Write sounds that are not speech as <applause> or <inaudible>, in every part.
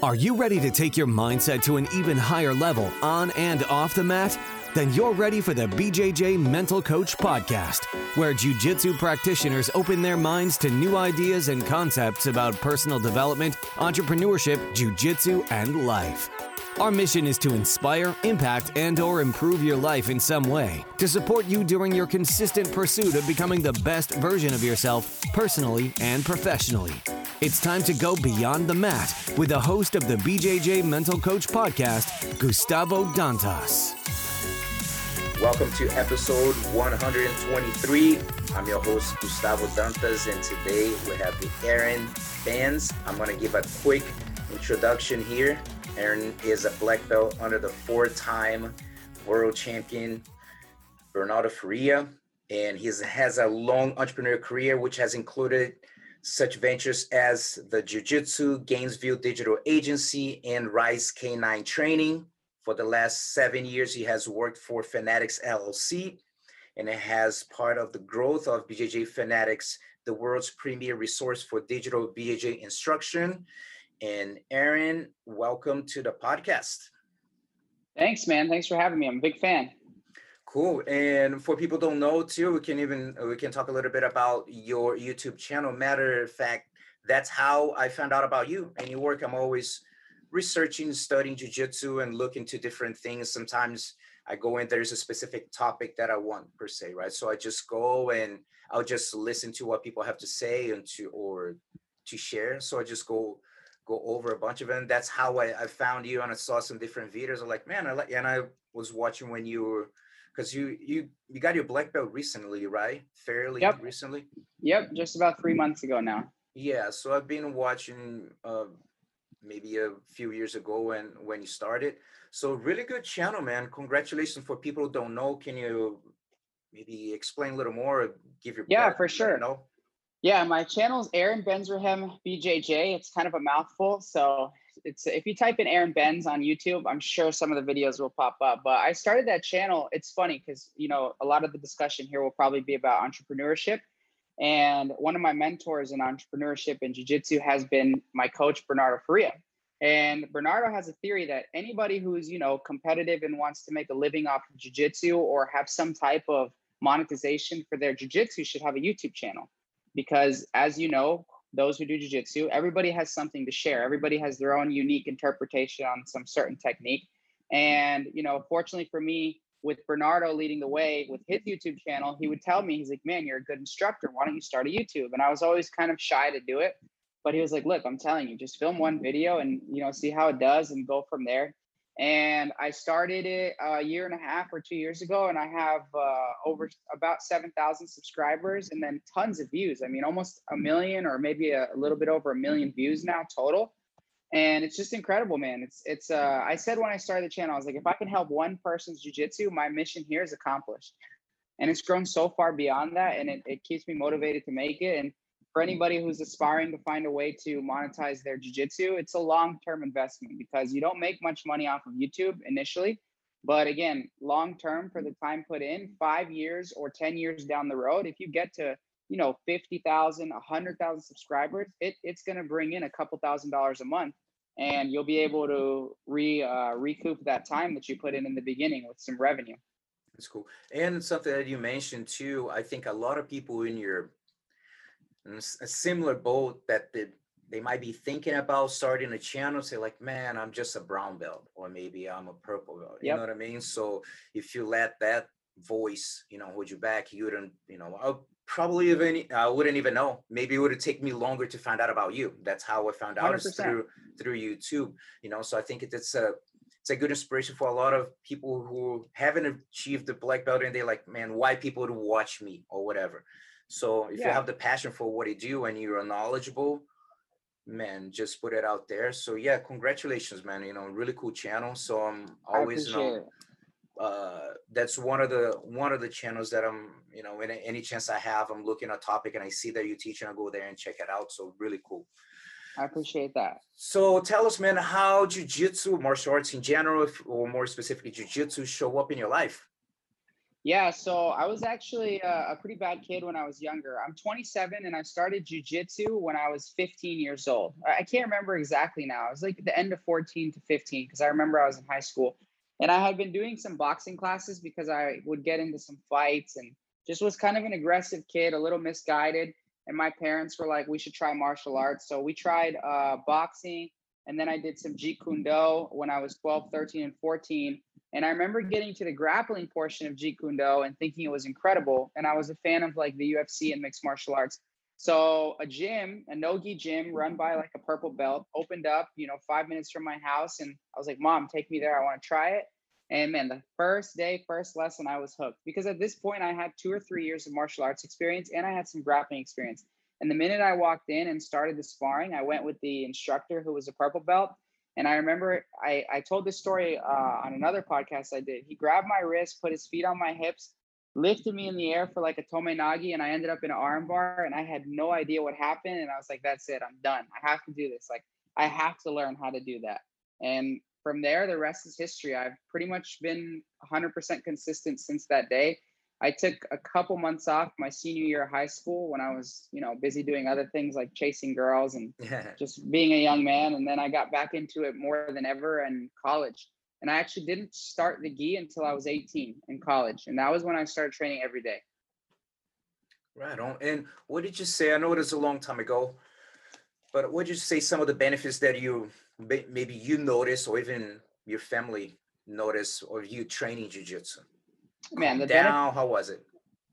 Are you ready to take your mindset to an even higher level on and off the mat? Then you're ready for the BJJ Mental Coach Podcast, where Jiu-Jitsu practitioners open their minds to new ideas and concepts about personal development, entrepreneurship, Jiu-Jitsu, and life. Our mission is to inspire, impact, and or improve your life in some way to support you during your consistent pursuit of becoming the best version of yourself personally and professionally. It's time to go beyond the mat with the host of the BJJ Mental Coach podcast, Gustavo Dantas. Welcome to episode 123. I'm your host, Gustavo Dantas, and today we have the Aaron Benz. I'm going to give a quick introduction here. Aaron is a black belt under the four-time world champion Bernardo Faria, and he has a long entrepreneurial career, which has included such ventures as the Jiu-Jitsu Gainesville Digital Agency and Rise K9 Training. For the last seven years, he has worked for Fanatics LLC, and it has part of the growth of BJJ Fanatics, the world's premier resource for digital BJJ instruction and Aaron, welcome to the podcast. Thanks, man. Thanks for having me. I'm a big fan. Cool. And for people don't know too, we can even we can talk a little bit about your YouTube channel. Matter of fact, that's how I found out about you and your work. I'm always researching, studying jujitsu and looking to different things. Sometimes I go in, there's a specific topic that I want per se, right? So I just go and I'll just listen to what people have to say and to or to share. So I just go go over a bunch of them. That's how I, I found you and I saw some different videos. I'm like, man, I like, and I was watching when you were, because you you you got your black belt recently, right? Fairly yep. recently. Yep, just about three months ago now. Yeah, so I've been watching uh, maybe a few years ago when when you started. So really good channel, man. Congratulations for people who don't know. Can you maybe explain a little more? Give your yeah, for sure. You Know? Yeah, my channel is Aaron Benzrihem BJJ. It's kind of a mouthful. So it's if you type in Aaron Benz on YouTube, I'm sure some of the videos will pop up. But I started that channel. It's funny because you know a lot of the discussion here will probably be about entrepreneurship. And one of my mentors in entrepreneurship and jiu-jitsu has been my coach Bernardo Faria. And Bernardo has a theory that anybody who's you know competitive and wants to make a living off of jiu-jitsu or have some type of monetization for their jiu-jitsu should have a YouTube channel because as you know those who do jiu-jitsu everybody has something to share. Everybody has their own unique interpretation on some certain technique. And you know fortunately for me with bernardo leading the way with his youtube channel he would tell me he's like man you're a good instructor. Why don't you start a youtube? And i was always kind of shy to do it. But he was like look i'm telling you just film one video and you know see how it does and go from there and I started it a year and a half or two years ago, and I have uh, over about seven thousand subscribers, and then tons of views. I mean, almost a million, or maybe a, a, little bit over a million views now total. And it's just incredible, man. It's it's. Uh, I said when I started the channel, I was like, if I can help one person's jujitsu, my mission here is accomplished. And it's grown so far beyond that, and it, it keeps me motivated to make it. And for anybody who's aspiring to find a way to monetize their jiu-jitsu it's a long-term investment because you don't make much money off of youtube initially. But again long term for the time put in five years or 10 years down the road if you get to you know 50000 100000 subscribers it, it's going to bring in a couple thousand dollars a month. And you'll be able to re uh, recoup that time that you put in in the beginning with some revenue. That's cool. And something that you mentioned too i think a lot of people in your a similar boat that they, they might be thinking about starting a channel say like man i'm just a brown belt or maybe i'm a purple belt you yep. know what i mean? So if you let that voice you know hold you back you wouldn't you know I'll probably even i wouldn't even know. Maybe it would take me longer to find out about you. That's how i found out through through youtube you know? So i think it's a it's a good inspiration for a lot of people who haven't achieved the black belt and they're like man why people to watch me or whatever so if yeah. you have the passion for what you do and you're knowledgeable, man, just put it out there. So yeah, congratulations, man. You know, really cool channel. So I'm always you know uh that's one of the one of the channels that i'm you know in any chance i have i'm looking at a topic and i see that you teach and i go there and check it out so really cool i appreciate that so tell us man how jiu-jitsu martial arts in general or more specifically jiu-jitsu show up in your life Yeah, so I was actually a, a, pretty bad kid when I was younger. I'm 27 and I started jujitsu when I was 15 years old. I can't remember exactly now. It was like the end of 14 to 15 because I remember I was in high school. And I had been doing some boxing classes because I would get into some fights and just was kind of an aggressive kid, a little misguided. And my parents were like, we should try martial arts. So we tried uh, boxing. And then I did some Jeet Kune Do when I was 12, 13, and 14 and I remember getting to the grappling portion of Jeet Kune Do and thinking it was incredible. And I was a fan of like the UFC and mixed martial arts. So a gym, a Nogi gym run by like a purple belt opened up, you know, five minutes from my house. And I was like, mom, take me there. I want to try it. And man, the first day, first lesson, I was hooked because at this point I had two or three years of martial arts experience and I had some grappling experience. And the minute I walked in and started the sparring, I went with the instructor who was a purple belt and I remember I, I told this story uh, on another podcast I did. He grabbed my wrist, put his feet on my hips, lifted me in the air for like a tomoe-nage, and I ended up in an armbar. And I had no idea what happened. And I was like, that's it. I'm done. I have to do this. Like, I have to learn how to do that. And from there, the rest is history. I've pretty much been 100% consistent since that day. I took a couple months off my senior year of high school when I was, you know, busy doing other things like chasing girls and yeah. just being a young man. And then I got back into it more than ever in college. And I actually didn't start the gi until I was 18 in college. And that was when I started training every day. Right on. And what did you say? I know it was a long time ago, but what did you say some of the benefits that you maybe you noticed or even your family noticed of you training jiu-jitsu? Man, the down. how was it?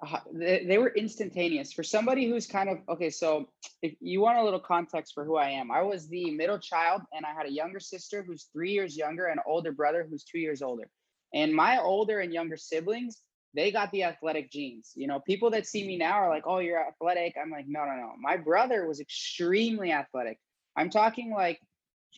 Uh, they, they were instantaneous for somebody who's kind of okay. So, if you want a little context for who I am, I was the middle child, and I had a younger sister who's three years younger, and an older brother who's two years older. And my older and younger siblings, they got the athletic genes. You know, people that see me now are like, "Oh, you're athletic." I'm like, "No, no, no." My brother was extremely athletic. I'm talking like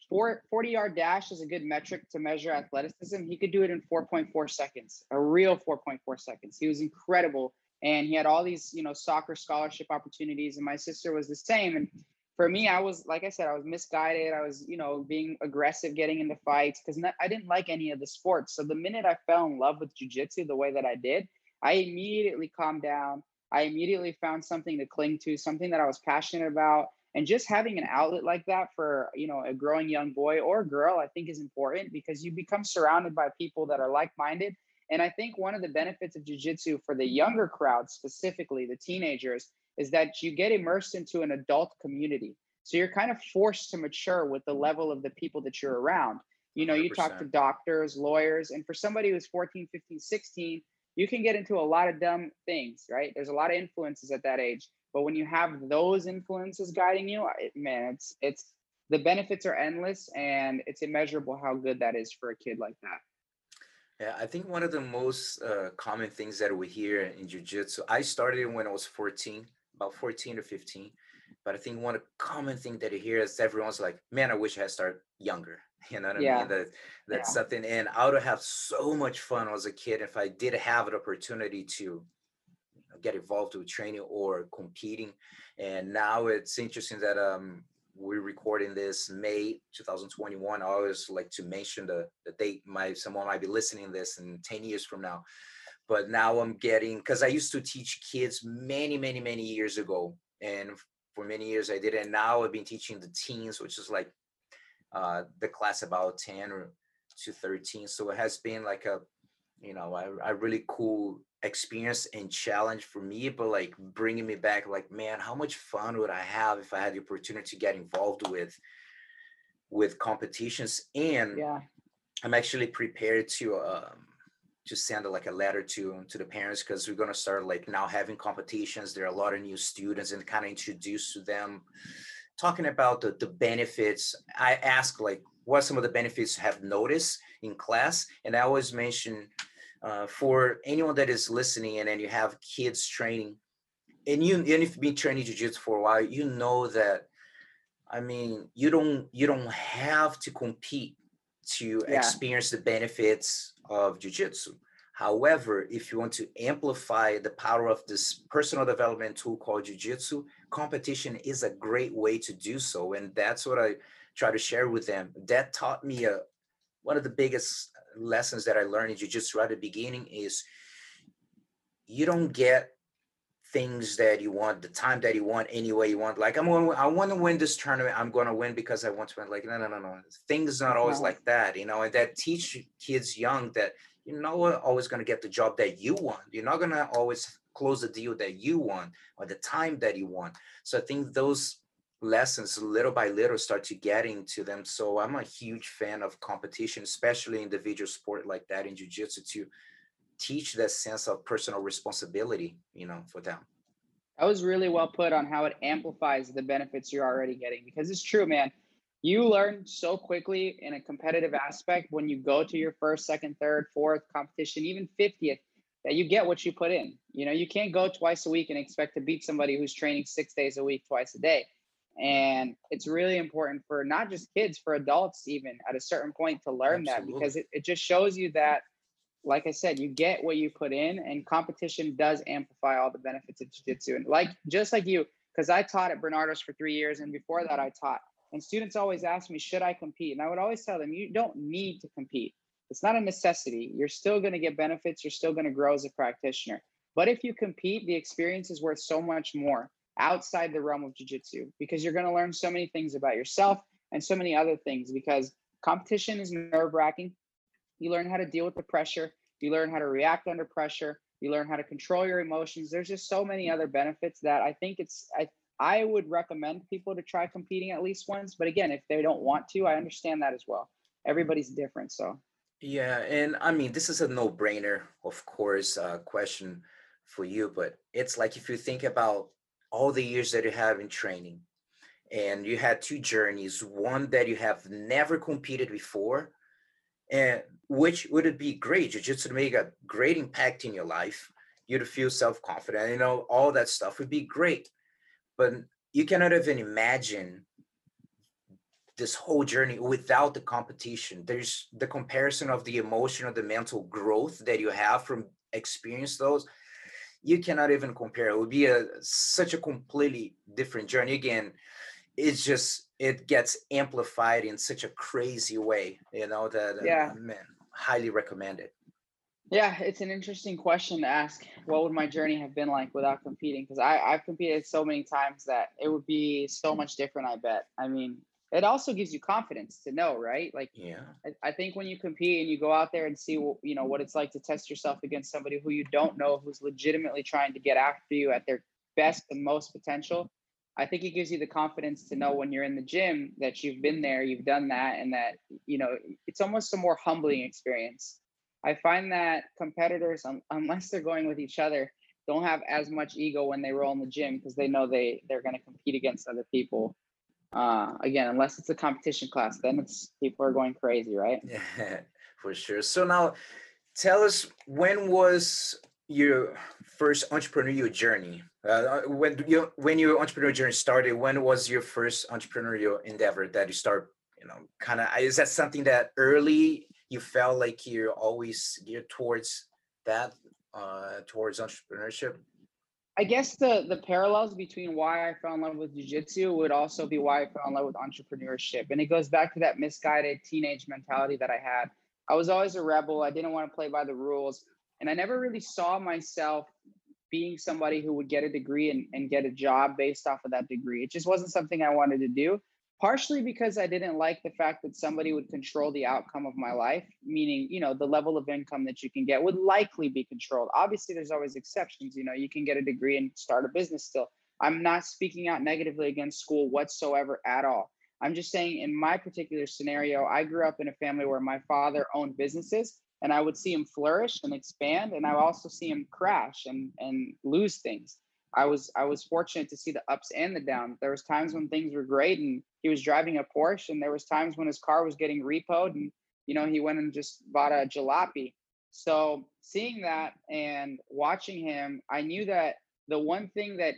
four, 40 yard dash is a good metric to measure athleticism. He could do it in 4.4 seconds, a real 4.4 seconds. He was incredible. And he had all these, you know, soccer scholarship opportunities. And my sister was the same. And for me, I was, like I said, I was misguided. I was, you know, being aggressive, getting into fights because I didn't like any of the sports. So the minute I fell in love with jujitsu the way that I did, I immediately calmed down. I immediately found something to cling to, something that I was passionate about and just having an outlet like that for you know a growing young boy or girl i think is important because you become surrounded by people that are like-minded. And i think one of the benefits of jiu-jitsu for the younger crowd specifically the teenagers is that you get immersed into an adult community. So you're kind of forced to mature with the mm-hmm. level of the people that you're around. You know 100%. you talk to doctors lawyers and for somebody who's 14 15 16 you can get into a lot of dumb things right? There's a lot of influences at that age but when you have those influences guiding you, man, it's it's the benefits are endless and it's immeasurable how good that is for a kid like that. Yeah, I think one of the most uh, common things that we hear in jiu-jitsu, I started when I was 14, about 14 or 15. But I think one of the common thing that you hear is everyone's like, man, I wish I had started younger. <laughs> You know what I mean? That that's yeah. something. And I would have so much fun as a kid if I did have an opportunity to get involved with training or competing. And now it's interesting that um, we're recording this May 2021. I always like to mention the, the date. My someone might be listening this in 10 years from now. But now I'm getting because I used to teach kids many, many, many years ago. And for many years I did. And now I've been teaching the teens, which is like uh, the class about 10 or to 13. So it has been like a, you know, a, a really cool experience and challenge for me, but like bringing me back, like, man, how much fun would I have if I had the opportunity to get involved with with competitions? And yeah. I'm actually prepared to um, to send like a letter to to the parents because we're gonna start like now having competitions. There are a lot of new students and kind of introduce to them, talking about the the benefits. I ask like what some of the benefits have noticed in class, and I always mention uh, for anyone that is listening and then you have kids training and you and if you've been training jiu-jitsu for a while you know that i mean you don't you don't have to compete to yeah. experience the benefits of jiu-jitsu however if you want to amplify the power of this personal development tool called jiu-jitsu competition is a great way to do so and that's what i try to share with them that taught me a, one of the biggest lessons that I learned in jiu-jitsu right at the beginning is you don't get things that you want, the time that you want, any way you want. Like I'm going, I want to win this tournament. I'm going to win because I want to win. Like no, no, no, no. Things not always like that, you know. And that teach kids young that you're not always going to get the job that you want. You're not going to always close the deal that you want or the time that you want. So I think those lessons little by little start to getting to them. So I'm a huge fan of competition, especially individual sport like that in jiu-jitsu to teach that sense of personal responsibility, you know, for them. That was really well put on how it amplifies the benefits you're already getting because it's true, man. You learn so quickly in a competitive aspect when you go to your first, second, third, fourth competition, even 50th, that you get what you put in. You know, you can't go twice a week and expect to beat somebody who's training six days a week, twice a day. And it's really important for not just kids, for adults, even at a certain point to learn Absolutely. that because it, it just shows you that like I said, you get what you put in, and competition does amplify all the benefits of jiu-jitsu. And like just like you, because I taught at Bernardo's for three years, and before that I taught. And students always ask me, should I compete? And I would always tell them, you don't need to compete. It's not a necessity. You're still going to get benefits. You're still going to grow as a practitioner. But if you compete, the experience is worth so much more outside the realm of jiu-jitsu because you're going to learn so many things about yourself and so many other things because competition is nerve-wracking you learn how to deal with the pressure. You learn how to react under pressure. You learn how to control your emotions. There's just so many other benefits that I think it's I I would recommend people to try competing at least once. But again, if they don't want to, I understand that as well. Everybody's different, so. Yeah, and I mean, this is a no-brainer, of course, uh, question for you. But it's like if you think about all the years that you have in training, and you had two journeys, one that you have never competed before, and which would it be great? Jiu-jitsu to make a great impact in your life you to feel self-confident you know all that stuff would be great. But you cannot even imagine this whole journey without the competition. There's the comparison of the emotional the mental growth that you have from experience those you cannot even compare. It would be a such a completely different journey. Again it's just it gets amplified in such a crazy way you know that uh, yeah. man highly recommend it. Yeah it's an interesting question to ask. What would my journey have been like without competing? Because i i've competed so many times that it would be so much different i bet. I mean it also gives you confidence to know right like yeah I, I think when you compete and you go out there and see you know what it's like to test yourself against somebody who you don't know who's legitimately trying to get after you at their best and most potential I think it gives you the confidence to know when you're in the gym that you've been there, you've done that, and that, you know, it's almost a more humbling experience. I find that competitors, unless they're going with each other, don't have as much ego when they roll in the gym because they know they they're going to compete against other people. Uh, again, unless it's a competition class, then it's people are going crazy, right? Yeah, <laughs> for sure. So now, tell us when was your first entrepreneurial journey? Uh, uh, when you when your entrepreneurial journey started, when was your first entrepreneurial endeavor that you start? You know, kind of is that something that early you felt like you're always geared towards that, uh, towards entrepreneurship? I guess the the parallels between why I fell in love with jujitsu would also be why I fell in love with entrepreneurship, and it goes back to that misguided teenage mentality that I had. I was always a rebel. I didn't want to play by the rules. And I never really saw myself being somebody who would get a degree and, and get a job based off of that degree. It just wasn't something I wanted to do, partially because I didn't like the fact that somebody would control the outcome of my life, meaning, you know, the level of income that you can get would likely be controlled. Obviously, there's always exceptions. You know, you can get a degree and start a business still. I'm not speaking out negatively against school whatsoever at all. I'm just saying, in my particular scenario, I grew up in a family where my father owned businesses and I would see him flourish and expand, and I also see him crash and and lose things. I was I was fortunate to see the ups and the downs. There was times when things were great and he was driving a Porsche, and there was times when his car was getting repoed, and you know he went and just bought a jalopy. So seeing that and watching him, I knew that the one thing that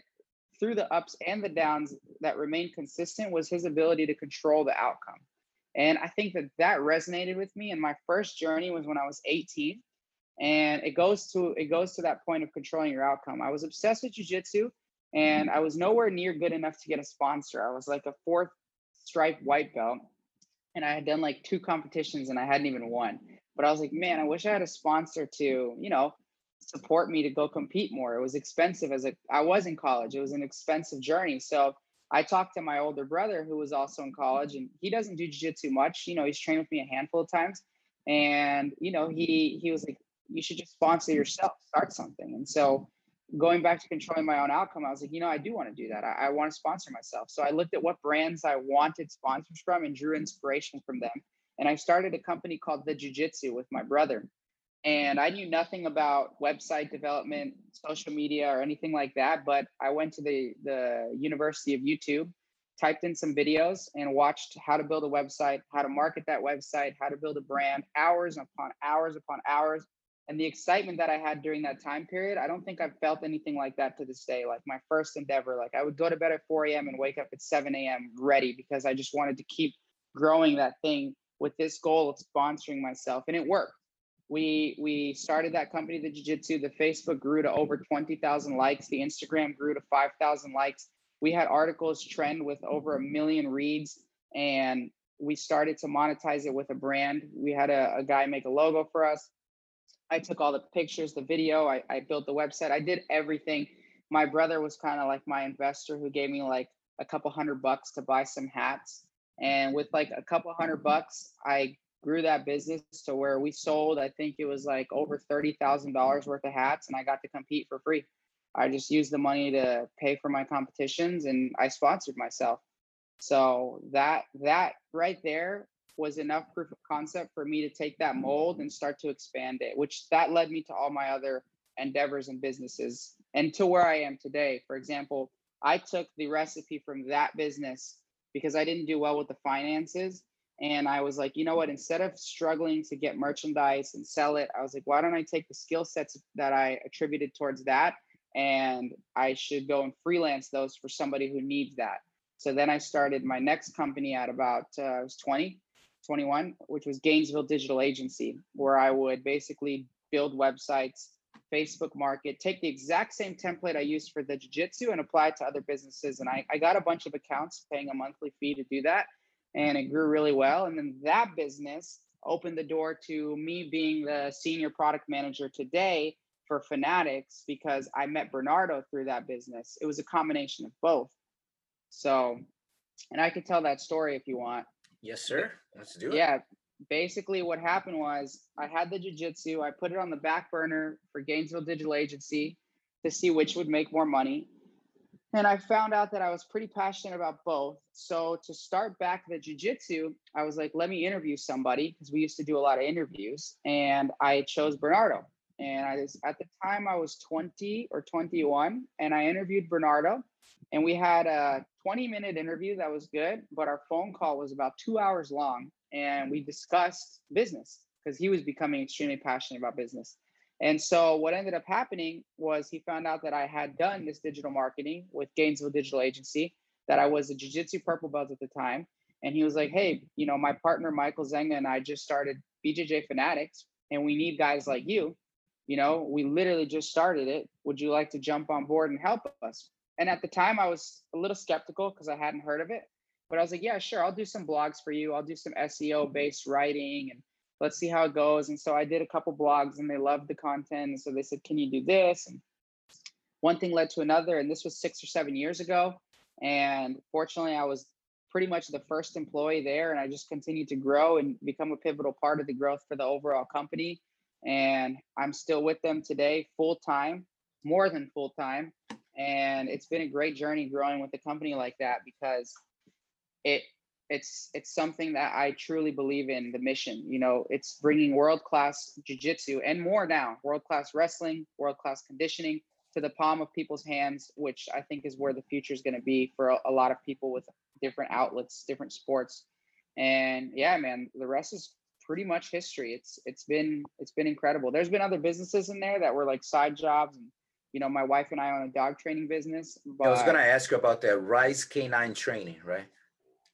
through the ups and the downs that remained consistent was his ability to control the outcome. And I think that that resonated with me. And my first journey was when I was 18. And it goes to it goes to that point of controlling your outcome. I was obsessed with jujitsu, and mm-hmm. I was nowhere near good enough to get a sponsor. I was like a fourth stripe white belt, and I had done like two competitions and I hadn't even won. But I was like, man, I wish I had a sponsor to, you know, support me to go compete more. It was expensive as a I was in college. It was an expensive journey. So I talked to my older brother who was also in college and he doesn't do jiu-jitsu much. You know, he's trained with me a handful of times. And, you know, he he was like, you should just sponsor yourself, start something. And so going back to controlling my own outcome, I was like, you know, I do want to do that. I, I want to sponsor myself. So I looked at what brands I wanted sponsors from and drew inspiration from them. And I started a company called The Jiu Jitsu with my brother. And I knew nothing about website development, social media, or anything like that. But I went to the, the University of YouTube, typed in some videos, and watched how to build a website, how to market that website, how to build a brand, hours upon hours upon hours and the excitement that I had during that time period, I don't think I've felt anything like that to this day. Like my first endeavor, like I would go to bed at 4 a.m. and wake up at 7 a.m. ready because I just wanted to keep growing that thing with this goal of sponsoring myself, and it worked. We we started that company, the Jiu Jitsu. The Facebook grew to over 20,000 likes. The Instagram grew to 5,000 likes. We had articles trend with over a million reads, and we started to monetize it with a brand. We had a, a guy make a logo for us I took all the pictures, the video, I, I built the website, I did everything. My brother was kind of like my investor who gave me like a couple hundred bucks to buy some hats. And with like a couple hundred bucks, I grew that business to where we sold, I think it was like over $30,000 worth of hats, and I got to compete for free. I just used the money to pay for my competitions and I sponsored myself. So that that right there was enough proof of concept for me to take that mold and start to expand it, which that led me to all my other endeavors and businesses and to where I am today. For example, I took the recipe from that business because I didn't do well with the finances. And I was like, you know what? Instead of struggling to get merchandise and sell it, I was like, why don't I take the skill sets that I attributed towards that and I should go and freelance those for somebody who needs that. So then I started my next company at about, uh, I was 20 21, which was Gainesville Digital Agency, where I would basically build websites, Facebook market, take the exact same template I used for the Jiu Jitsu and apply it to other businesses. And I, I got a bunch of accounts paying a monthly fee to do that. And it grew really well. And then that business opened the door to me being the senior product manager today for Fanatics because I met Bernardo through that business. It was a combination of both. So, and I could tell that story if you want. Yes, sir. Let's do it. Yeah. Basically, what happened was I had the jujitsu. I put it on the back burner for Gainesville Digital Agency to see which would make more money. And I found out that I was pretty passionate about both. So to start back the jujitsu, I was like, let me interview somebody because we used to do a lot of interviews. And I chose Bernardo. And I was, at the time I was 20 or 21, and I interviewed Bernardo and we had a 20 minute interview that was good but our phone call was about two hours long and we discussed business because he was becoming extremely passionate about business. And so what ended up happening was he found out that i had done this digital marketing with gainesville digital agency that i was a jiu-jitsu purple belt at the time and he was like hey you know my partner michael zenga and i just started bjj fanatics and we need guys like you you know we literally just started it would you like to jump on board and help us and at the time, I was a little skeptical because I hadn't heard of it. But I was like, yeah, sure, I'll do some blogs for you. I'll do some SEO based writing and let's see how it goes. And so I did a couple blogs and they loved the content. And so they said, can you do this? And one thing led to another. And this was six or seven years ago. And fortunately, I was pretty much the first employee there. And I just continued to grow and become a pivotal part of the growth for the overall company. And I'm still with them today, full time, more than full time and it's been a great journey growing with a company like that because it it's it's something that I truly believe in the mission. You know, it's bringing world class jiu-jitsu and more now, world class wrestling, world class conditioning to the palm of people's hands, which I think is where the future is going to be for a, a, lot of people with different outlets, different sports. And yeah, man, the rest is pretty much history. It's it's been it's been incredible. There's been other businesses in there that were like side jobs and you know, my wife and I own a dog training business. But, I was going to ask you about the Rise K9 training, right?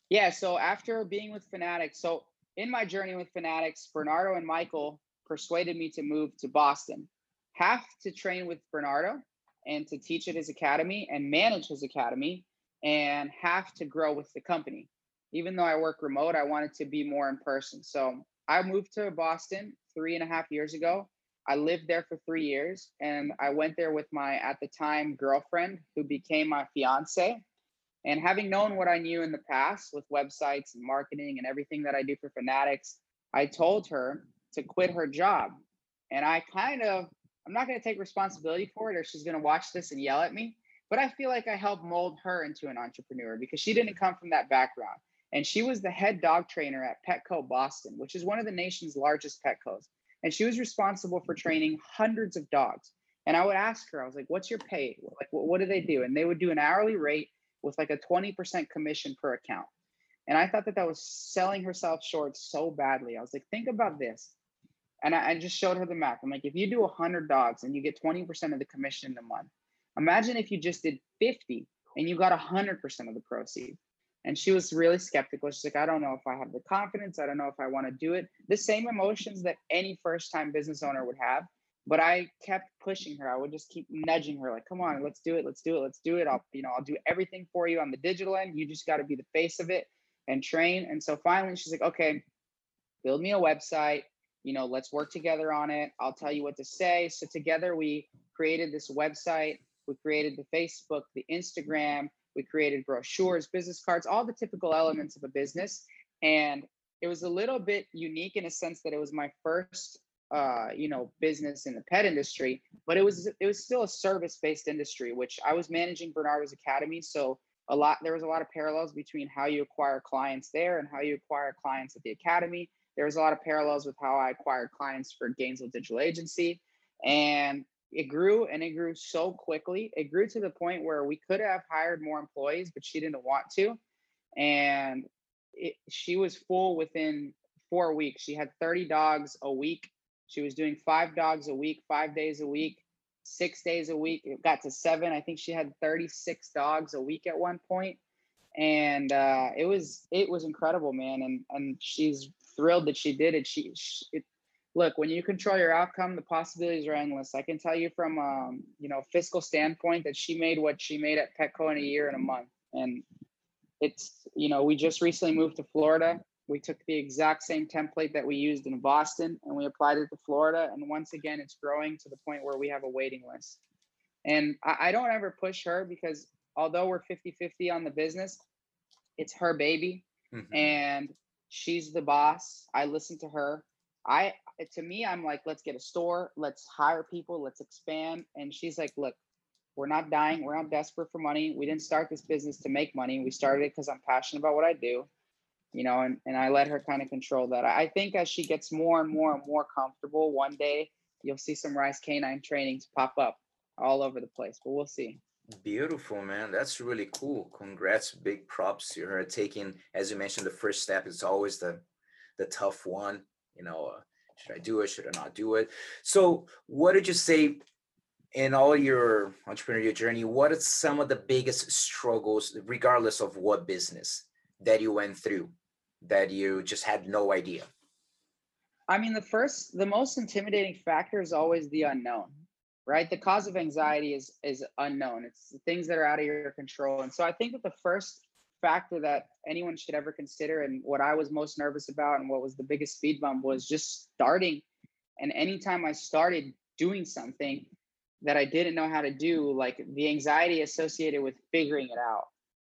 Yeah. So after being with Fanatics, so in my journey with Fanatics, Bernardo and Michael persuaded me to move to Boston, half to train with Bernardo and to teach at his academy and manage his academy, and half to grow with the company. Even though I work remote, I wanted to be more in person. So I moved to Boston three and a half years ago I lived there for three years and I went there with my, at the time, girlfriend who became my fiance. And having known what I knew in the past with websites and marketing and everything that I do for Fanatics, I told her to quit her job. And I kind of, I'm not going to take responsibility for it or she's going to watch this and yell at me. But I feel like I helped mold her into an entrepreneur because she didn't come from that background. And she was the head dog trainer at Petco Boston, which is one of the nation's largest Petcos. And she was responsible for training hundreds of dogs. And I would ask her, I was like, what's your pay? Like, what, what do they do? And they would do an hourly rate with like a 20% commission per account. And I thought that that was selling herself short so badly. I was like, think about this. And I, I just showed her the math. I'm like, if you do 100 dogs and you get 20% of the commission in a month, imagine if you just did 50 and you got 100% of the proceeds. And she was really skeptical. She's like, I don't know if I have the confidence. I don't know if I want to do it. The same emotions that any first time business owner would have. But I kept pushing her. I would just keep nudging her, like, come on, let's do it. Let's do it. Let's do it. I'll, you know, I'll do everything for you on the digital end. You just got to be the face of it and train. And so finally she's like, okay, build me a website. You know, let's work together on it. I'll tell you what to say. So together we created this website. We created the Facebook, the Instagram, we created brochures, business cards, all the typical elements of a business. And it was a little bit unique in a sense that it was my first uh, you know, business in the pet industry, but it was it was still a service-based industry, which I was managing Bernardo's Academy. So a lot there was a lot of parallels between how you acquire clients there and how you acquire clients at the academy. There was a lot of parallels with how I acquired clients for Gainesville Digital Agency. And it grew and it grew so quickly. It grew to the point where we could have hired more employees, but she didn't want to. And it, she was full within four weeks. She had 30 dogs a week. She was doing five dogs a week, five days a week, six days a week. It got to seven. I think she had 36 dogs a week at one point. And uh, it was it was incredible, man. And and she's thrilled that she did it. She, she it, look when you control your outcome the possibilities are endless. I can tell you from um, you know fiscal standpoint that she made what she made at petco in a year and a month. And it's you know we just recently moved to florida. We took the exact same template that we used in boston and we applied it to florida. And once again it's growing to the point where we have a waiting list. And i, I don't ever push her because although we're 50-50 on the business it's her baby. Mm-hmm. and she's the boss. I listen to her I to me, I'm like, let's get a store, let's hire people, let's expand. And she's like, look, we're not dying, we're not desperate for money. We didn't start this business to make money. We started it because I'm passionate about what I do, you know, and, and I let her kind of control that. I think as she gets more and more and more comfortable, one day you'll see some Rise K9 trainings pop up all over the place, but we'll see. Beautiful, man. That's really cool. Congrats. Big props her taking, as you mentioned, the first step is always the the tough one you know uh, should i do it? Should i not do it? So what did you say in all your entrepreneurial journey what are some of the biggest struggles regardless of what business that you went through that you just had no idea? I mean the first the most intimidating factor is always the unknown right? The cause of anxiety is is unknown. It's things that are out of your control. And so i think that the first factor that anyone should ever consider and what I was most nervous about and what was the biggest speed bump was just starting. And anytime I started doing something that I didn't know how to do, like the anxiety associated with figuring it out.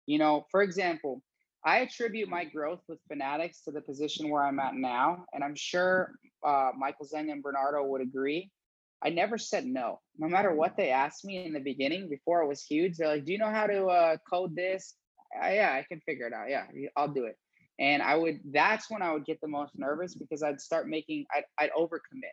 You know, for example, I attribute my growth with Fanatics to the position where I'm at now. And I'm sure uh, Michael Zenga and Bernardo would agree. I never said no. No matter what they asked me in the beginning, before it was huge, they're like, "Do you know how to uh, code this? Yeah, I can figure it out. Yeah, I'll do it. And I would, that's when I would get the most nervous because I'd start making, I'd, I'd overcommit.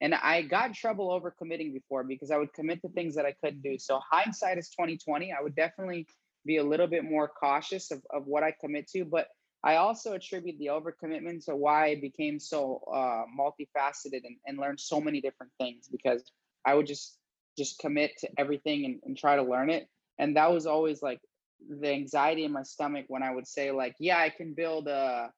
And I got in trouble overcommitting before because I would commit to things that I couldn't do. So hindsight is 2020. I would definitely be a little bit more cautious of, of what I commit to. But I also attribute the overcommitment to why I became so uh, multifaceted and, and learned so many different things because I would just just commit to everything and, and try to learn it. And that was always like the anxiety in my stomach when I would say like, yeah, I can build a,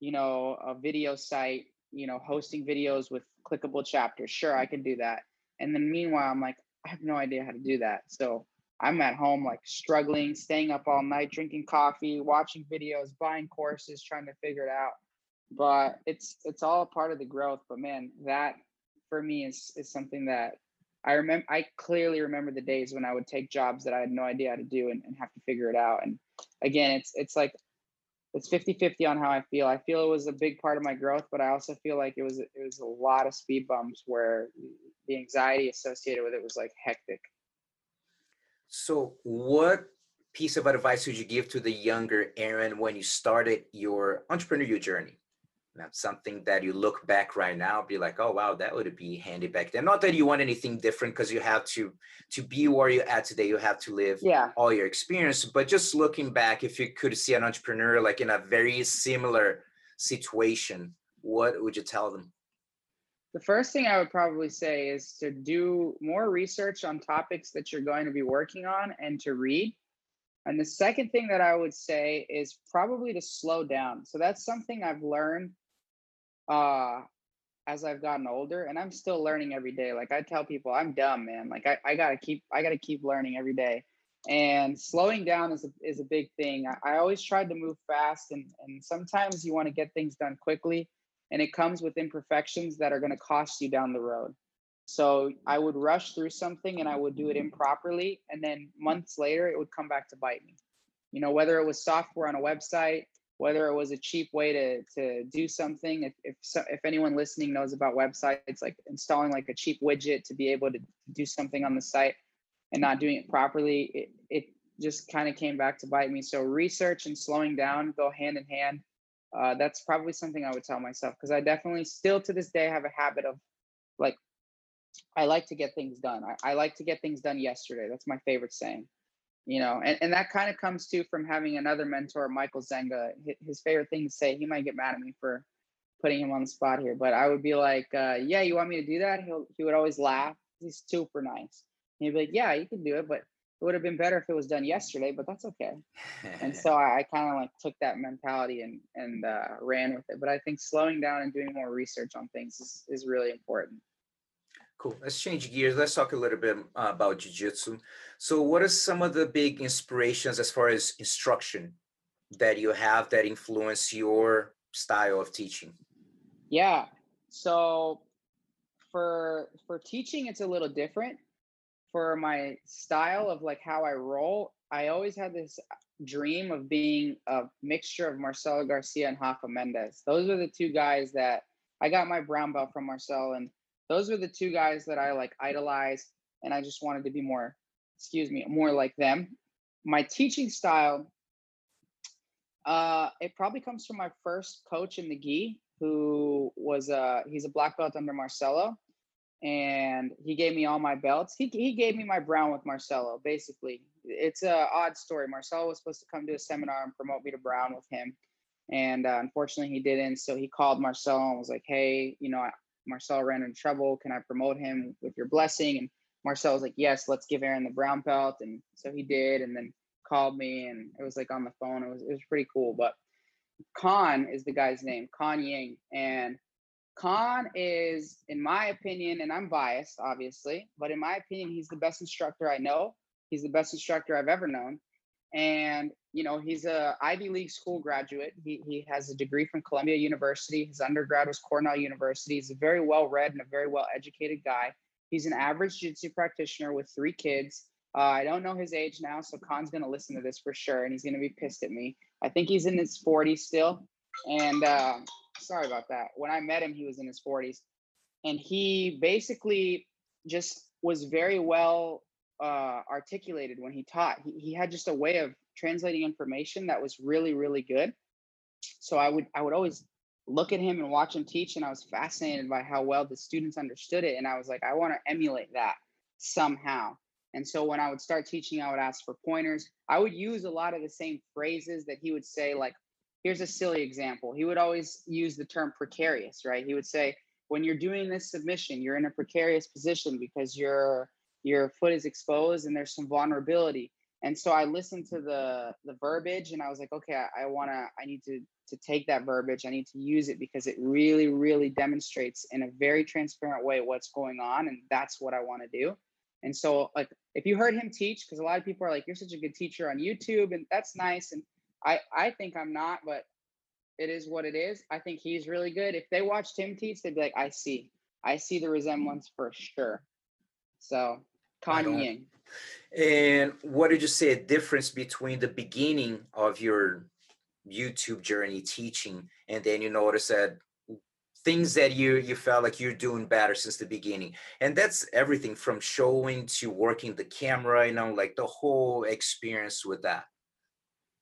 you know, a video site, you know, hosting videos with clickable chapters. Sure, I can do that. And then meanwhile, I'm like, I have no idea how to do that. So I'm at home like struggling, staying up all night, drinking coffee, watching videos, buying courses, trying to figure it out. But it's it's all part of the growth. But man, that for me is is something that I remember. I clearly remember the days when I would take jobs that I had no idea how to do and, and have to figure it out. And again, it's it's like it's 50 50 on how I feel. I feel it was a big part of my growth, but I also feel like it was it was a lot of speed bumps where the anxiety associated with it was like hectic. So, what piece of advice would you give to the younger Aaron when you started your entrepreneurial journey? Something that you look back right now, be like, oh wow, that would be handy back then. Not that you want anything different because you have to to be where you're at today, you have to live yeah. all your experience. But just looking back, if you could see an entrepreneur like in a very similar situation, what would you tell them? The first thing I would probably say is to do more research on topics that you're going to be working on and to read. And the second thing that I would say is probably to slow down. So that's something I've learned uh as I've gotten older and I'm still learning every day. Like I tell people I'm dumb, man. Like I, I gotta keep I gotta keep learning every day. And slowing down is a is a big thing. I, I always tried to move fast and and sometimes you want to get things done quickly and it comes with imperfections that are going to cost you down the road. So I would rush through something and I would do it improperly. And then months later, it would come back to bite me. You know, whether it was software on a website, whether it was a cheap way to to do something. If if, so, if anyone listening knows about websites like installing like a cheap widget to be able to do something on the site and not doing it properly it, it just kind of came back to bite me. So research and slowing down go hand in hand. Uh, that's probably something i would tell myself because i definitely still to this day have a habit of like i like to get things done. I, I like to get things done yesterday. That's my favorite saying you know and, and that kind of comes too from having another mentor michael zenga his favorite thing to say he might get mad at me for putting him on the spot here but i would be like uh, yeah you want me to do that? He'll he would always laugh he's super nice. And he'd be like yeah you can do it but it would have been better if it was done yesterday but that's okay. And <laughs> so i, I kind of like took that mentality and and uh, ran with it but i think slowing down and doing more research on things is, is really important Cool. Let's change gears. Let's talk a little bit uh, about jiu-jitsu. So what are some of the big inspirations as far as instruction that you have that influence your style of teaching? Yeah. So for for teaching it's a little different. For my style of like how I roll, I always had this dream of being a mixture of Marcelo Garcia and Rafa Mendes. Those are the two guys that I got my brown belt from Marcel and those were the two guys that I like idolize, and I just wanted to be more, excuse me, more like them. My teaching style, uh, it probably comes from my first coach in the gi, who was a he's a black belt under Marcelo, and he gave me all my belts. He he gave me my brown with Marcelo. Basically, it's a odd story. Marcelo was supposed to come to a seminar and promote me to brown with him, and uh, unfortunately he didn't. So he called Marcelo and was like, "Hey, you know, Marcel ran into trouble. Can I promote him with your blessing? And Marcel was like, yes, let's give Aaron the brown belt. And so he did, and then called me and it was like on the phone. It was, it was pretty cool. But Khan is the guy's name, Khan Ying. And Khan is, in my opinion, and I'm biased, obviously, but in my opinion, he's the best instructor I know. He's the best instructor I've ever known and you know he's a ivy league school graduate. He, he has a degree from columbia university. His undergrad was cornell university. He's a very well read and a very well educated guy. He's an average jiu-jitsu practitioner with three kids. Uh, i don't know his age now so khan's going to listen to this for sure and he's going to be pissed at me. I think he's in his 40s still and uh, sorry about that. When i met him he was in his 40s and he basically just was very well uh, articulated when he taught. He, he had just a way of translating information that was really, really good. So I would I would always look at him and watch him teach, and I was fascinated by how well the students understood it. And I was like, I want to emulate that somehow. And so when I would start teaching, I would ask for pointers. I would use a lot of the same phrases that he would say, like, here's a silly example. He would always use the term precarious, right? He would say, when you're doing this submission, you're in a precarious position because you're your foot is exposed and there's some vulnerability. And so i listened to the the verbiage and i was like okay i, I want to i need to to take that verbiage. I need to use it because it really really demonstrates in a very transparent way what's going on and that's what i want to do. And so like if you heard him teach because a lot of people are like you're such a good teacher on youtube and that's nice. And i i think i'm not but it is what it is. I think he's really good. If they watched him teach they'd be like i see. I see the resemblance for sure. So Kanye. And what did you say a difference between the beginning of your YouTube journey teaching and then you notice that things that you you felt like you're doing better since the beginning? And that's everything from showing to working the camera you know like the whole experience with that.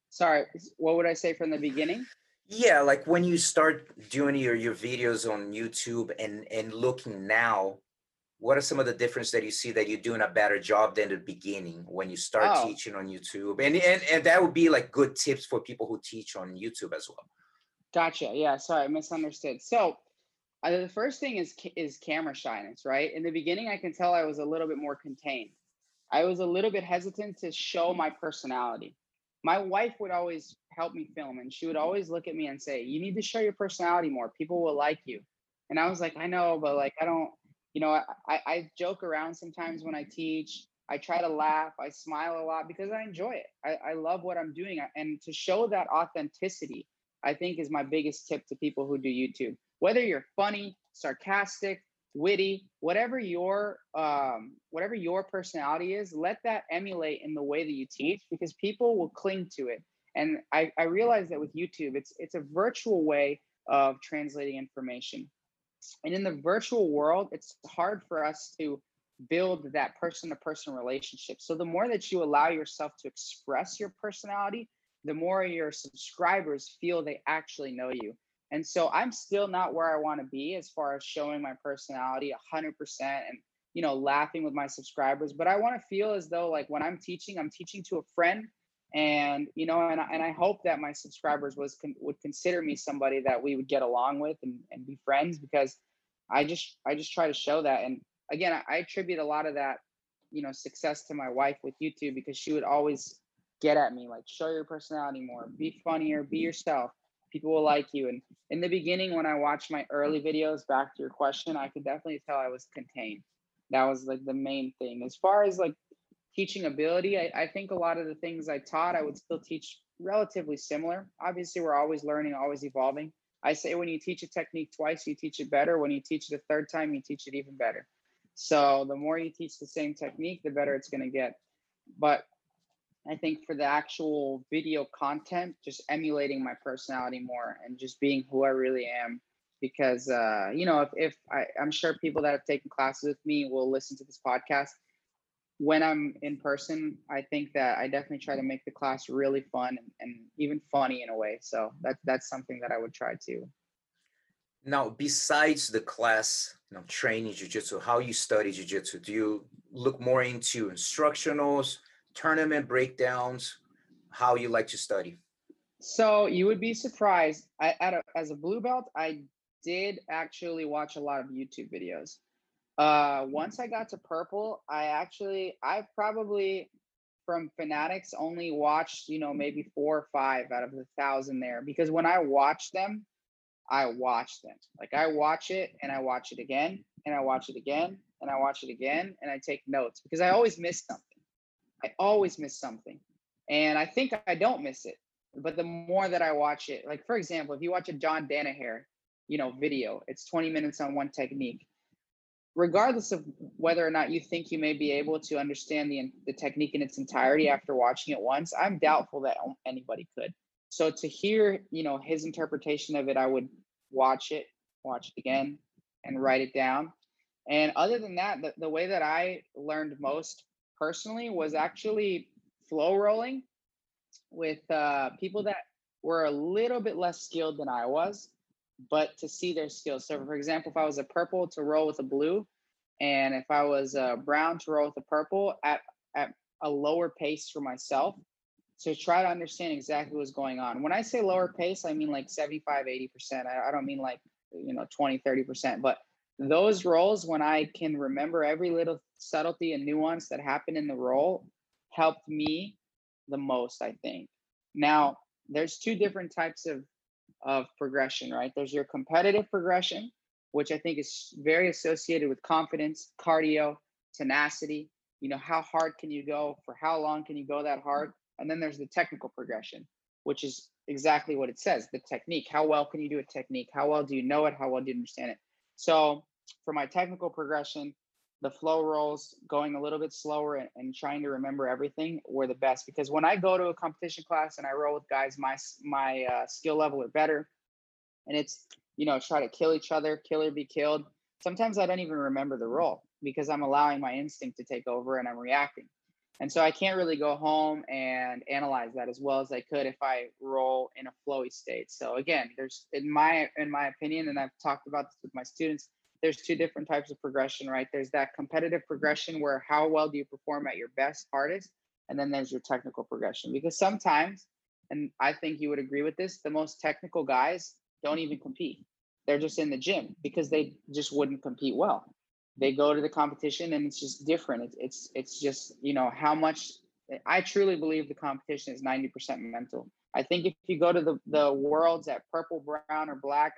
Sorry what would i say from the beginning? Yeah like when you start doing your your videos on youtube and and looking now what are some of the difference that you see that you're doing a better job than the beginning when you start oh. teaching on youtube and, and and that would be like good tips for people who teach on youtube as well gotcha yeah sorry i misunderstood so uh, the first thing is is camera shyness, right? In the beginning, I can tell I was a little bit more contained. I was a little bit hesitant to show my personality. My wife would always help me film, and she would always look at me and say, "You need to show your personality more. People will like you." And I was like, "I know, but like I don't." You know, I, I joke around sometimes when I teach. I try to laugh. I smile a lot because I enjoy it. I, I love what I'm doing, and to show that authenticity, I think is my biggest tip to people who do YouTube whether you're funny, sarcastic, witty, whatever your um, whatever your personality is, let that emulate in the way that you teach because people will cling to it. And I, I realize that with YouTube, it's it's a virtual way of translating information. And in the virtual world, it's hard for us to build that person to person relationship. So the more that you allow yourself to express your personality, the more your subscribers feel they actually know you. And so I'm still not where I want to be as far as showing my personality 100% and you know laughing with my subscribers, but I want to feel as though like when I'm teaching, I'm teaching to a friend and you know and, and I hope that my subscribers was con- would consider me somebody that we would get along with and, and be friends because I just I just try to show that and again I, I attribute a lot of that you know success to my wife with YouTube because she would always get at me like show your personality more be funnier be yourself people will like you. And in the beginning, when I watched my early videos, back to your question, I could definitely tell I was contained. That was like the main thing. As far as like teaching ability, I, I think a lot of the things I taught, I would still teach relatively similar. Obviously, we're always learning, always evolving. I say when you teach a technique twice, you teach it better. When you teach it a third time, you teach it even better. So the more you teach the same technique, the better it's going to get. But I think for the actual video content, just emulating my personality more and just being who I really am. Because uh, you know, if, if I, I'm sure people that have taken classes with me will listen to this podcast. When I'm in person, I think that I definitely try to make the class really fun and, and even funny in a way. So that that's something that I would try to. Now, besides the class, you know, training jujitsu, how you study jujitsu, do you look more into instructionals? tournament breakdowns, how you like to study? So you would be surprised. I, a, as a blue belt, I did actually watch a lot of YouTube videos. Uh, once I got to purple, I actually, I probably from Fanatics only watched, you know, maybe four or five out of the thousand there because when I watch them, I watch them. Like I watch it and I watch it again and I watch it again and I watch it again and I take notes because I always miss something. I always miss something. And I think I don't miss it. But the more that I watch it, like for example, if you watch a John Danaher, you know, video, it's 20 minutes on one technique. Regardless of whether or not you think you may be able to understand the, the technique in its entirety after watching it once, I'm doubtful that anybody could. So to hear, you know, his interpretation of it, I would watch it, watch it again, and write it down. And other than that, the, the way that I learned most personally was actually flow rolling with uh, people that were a little bit less skilled than I was, but to see their skills. So, for example, if I was a purple to roll with a blue, and if I was a brown to roll with a purple at, at a lower pace for myself to try to understand exactly what's going on. When I say lower pace, I mean like 75, 80%. I, I don't mean like, you know, 20, 30%, but those roles when i can remember every little subtlety and nuance that happened in the role helped me the most i think now there's two different types of of progression right? There's your competitive progression which i think is very associated with confidence cardio tenacity. You know how hard can you go? For how long can you go that hmm. hard? And then there's the technical progression which is exactly what it says the technique. How well can you do a technique? How well do you know it? How well do you understand it? So for my technical progression, the flow rolls going a little bit slower and, and, trying to remember everything were the best because when I go to a competition class and I roll with guys my my uh, skill level are better, and it's you know try to kill each other, kill or be killed. Sometimes I don't even remember the roll because I'm allowing my instinct to take over and I'm reacting. And so I can't really go home and analyze that as well as I could if I roll in a flowy state. So again, there's in my in my opinion, and I've talked about this with my students, there's two different types of progression, right? There's that competitive progression where how well do you perform at your best, hardest, and then there's your technical progression. Because sometimes, and I think you would agree with this, the most technical guys don't even compete. They're just in the gym because they just wouldn't compete well they go to the competition and it's just different. It's it's it's just you know how much I truly believe the competition is ninety percent mental. I think if you go to the the worlds at purple, brown, or black,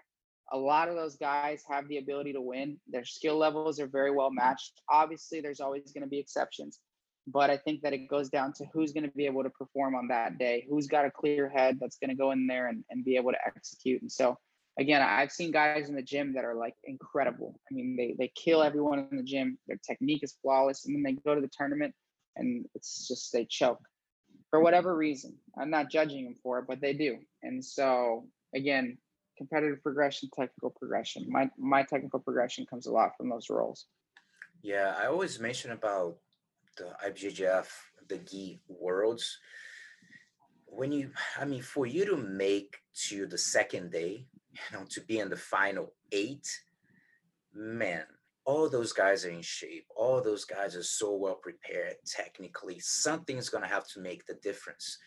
a lot of those guys have the ability to win. Their skill levels are very well matched. Obviously, there's always going to be exceptions, but I think that it goes down to who's going to be able to perform on that day, who's got a clear head that's going to go in there and, and be able to execute. And so again, I've seen guys in the gym that are like incredible. I mean, they they kill everyone in the gym. Their technique is flawless, and then they go to the tournament, and it's just they choke for whatever reason. I'm not judging them for it, but they do. And so again, competitive progression, technical progression. My my technical progression comes a lot from those roles. Yeah, I always mention about the IBJJF, the gi worlds. When you, I mean, for you to make to the second day, you know, to be in the final eight, man, all those guys are in shape. All those guys are so well prepared technically. Something's going to have to make the difference.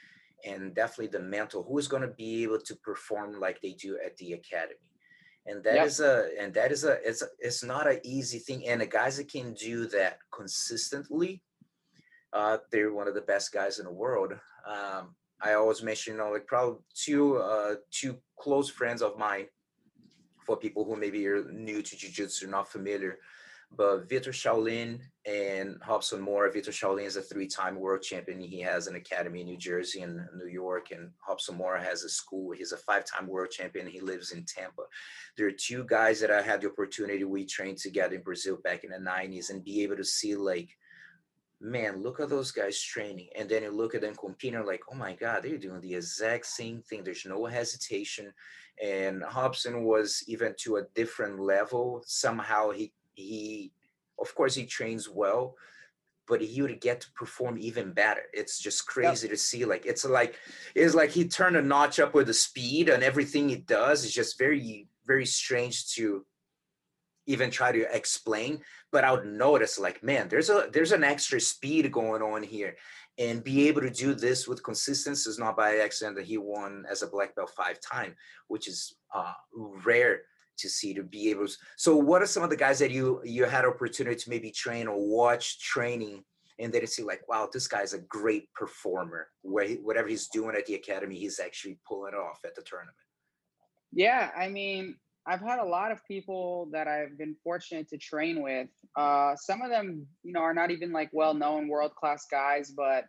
And definitely the mental, who is going to be able to perform like they do at the academy. And that yep. is a, and that is a, it's, a, it's not an easy thing. And the guys that can do that consistently, uh, they're one of the best guys in the world. Um, I always mention, you know, like probably two uh, two close friends of mine, for people who maybe are new to jiu-jitsu, not familiar, but Vitor Shaolin and Robson Moura. Vitor Shaolin is a three-time world champion. He has an academy in New Jersey and New York, and Robson Moura has a school. He's a five-time world champion. He lives in Tampa. There are two guys that I had the opportunity we trained together in Brazil back in the 90s and be able to see like man, look at those guys training. And then you look at them competing, like, oh my God, they're doing the exact same thing. There's no hesitation. And Robson was even to a different level. Somehow he he of course he trains well, but he would get to perform even better. It's just crazy yep. to see. Like it's like it's like he turned a notch up with the speed and everything he does is just very, very strange to even try to explain but i would notice like man there's a there's an extra speed going on here and be able to do this with consistency is not by accident that he won as a black belt five time which is uh, rare to see to be able to so what are some of the guys that you you had opportunity to maybe train or watch training and then see like wow this guy's a great performer where he, whatever he's doing at the academy he's actually pulling off at the tournament yeah i mean I've had a lot of people that I've been fortunate to train with. Uh, some of them, you know, are not even like well-known world-class guys, but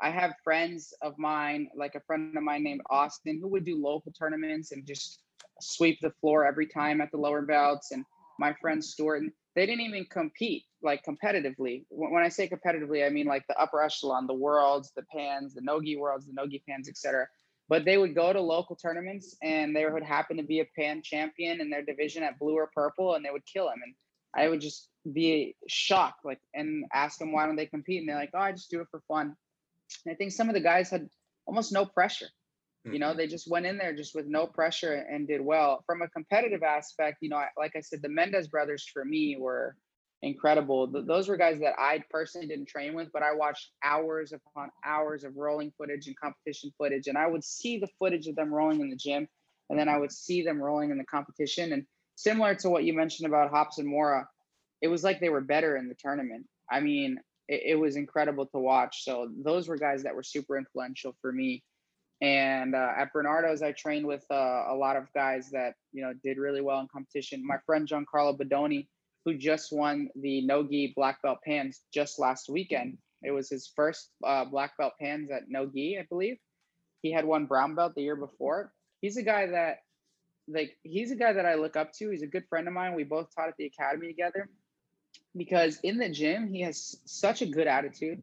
I have friends of mine, like a friend of mine named Austin, who would do local tournaments and just sweep the floor every time at the lower belts. And my friend Stuart, they didn't even compete like competitively. When I say competitively, I mean like the upper echelon, the worlds, the pans, the nogi worlds, the nogi pans, etc but they would go to local tournaments and there would happen to be a pan champion in their division at blue or purple and they would kill him and i would just be shocked like and ask them why don't they compete and they're like oh i just do it for fun and i think some of the guys had almost no pressure you know they just went in there just with no pressure and did well from a competitive aspect you know like i said the Mendes brothers for me were incredible. those were guys that I personally didn't train with, but I watched hours upon hours of rolling footage and competition footage. And I would see the footage of them rolling in the gym, and then I would see them rolling in the competition. And similar to what you mentioned about Robson Moura it was like they were better in the tournament. I mean, it, it was incredible to watch. So those were guys that were super influential for me. And uh, at Bernardo's, I trained with uh, a lot of guys that you know did really well in competition. My friend Giancarlo Bodoni, who just won the Nogi black belt pans just last weekend. It was his first uh, black belt pans at Nogi, I believe. He had won brown belt the year before. He's a guy that like he's a guy that I look up to. He's a good friend of mine. We both taught at the academy together because in the gym he has such a good attitude.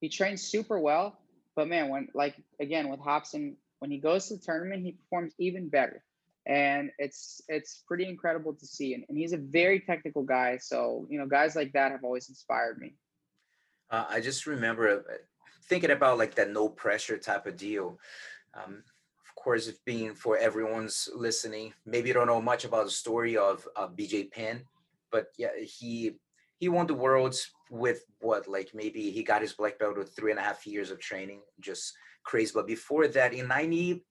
He trains super well, but man, when like again with Robson, when he goes to the tournament, he performs even better, and it's it's pretty incredible to see. And, and he's a very technical guy, so you know guys like that have always inspired me. Uh, I just remember uh, thinking about like that no pressure type of deal. Um, of course, if being for everyone's listening, maybe you don't know much about the story of uh, BJ Penn, but yeah, he he won the worlds with what like maybe he got his black belt with three and a half years of training, just crazy. But before that, in ninety,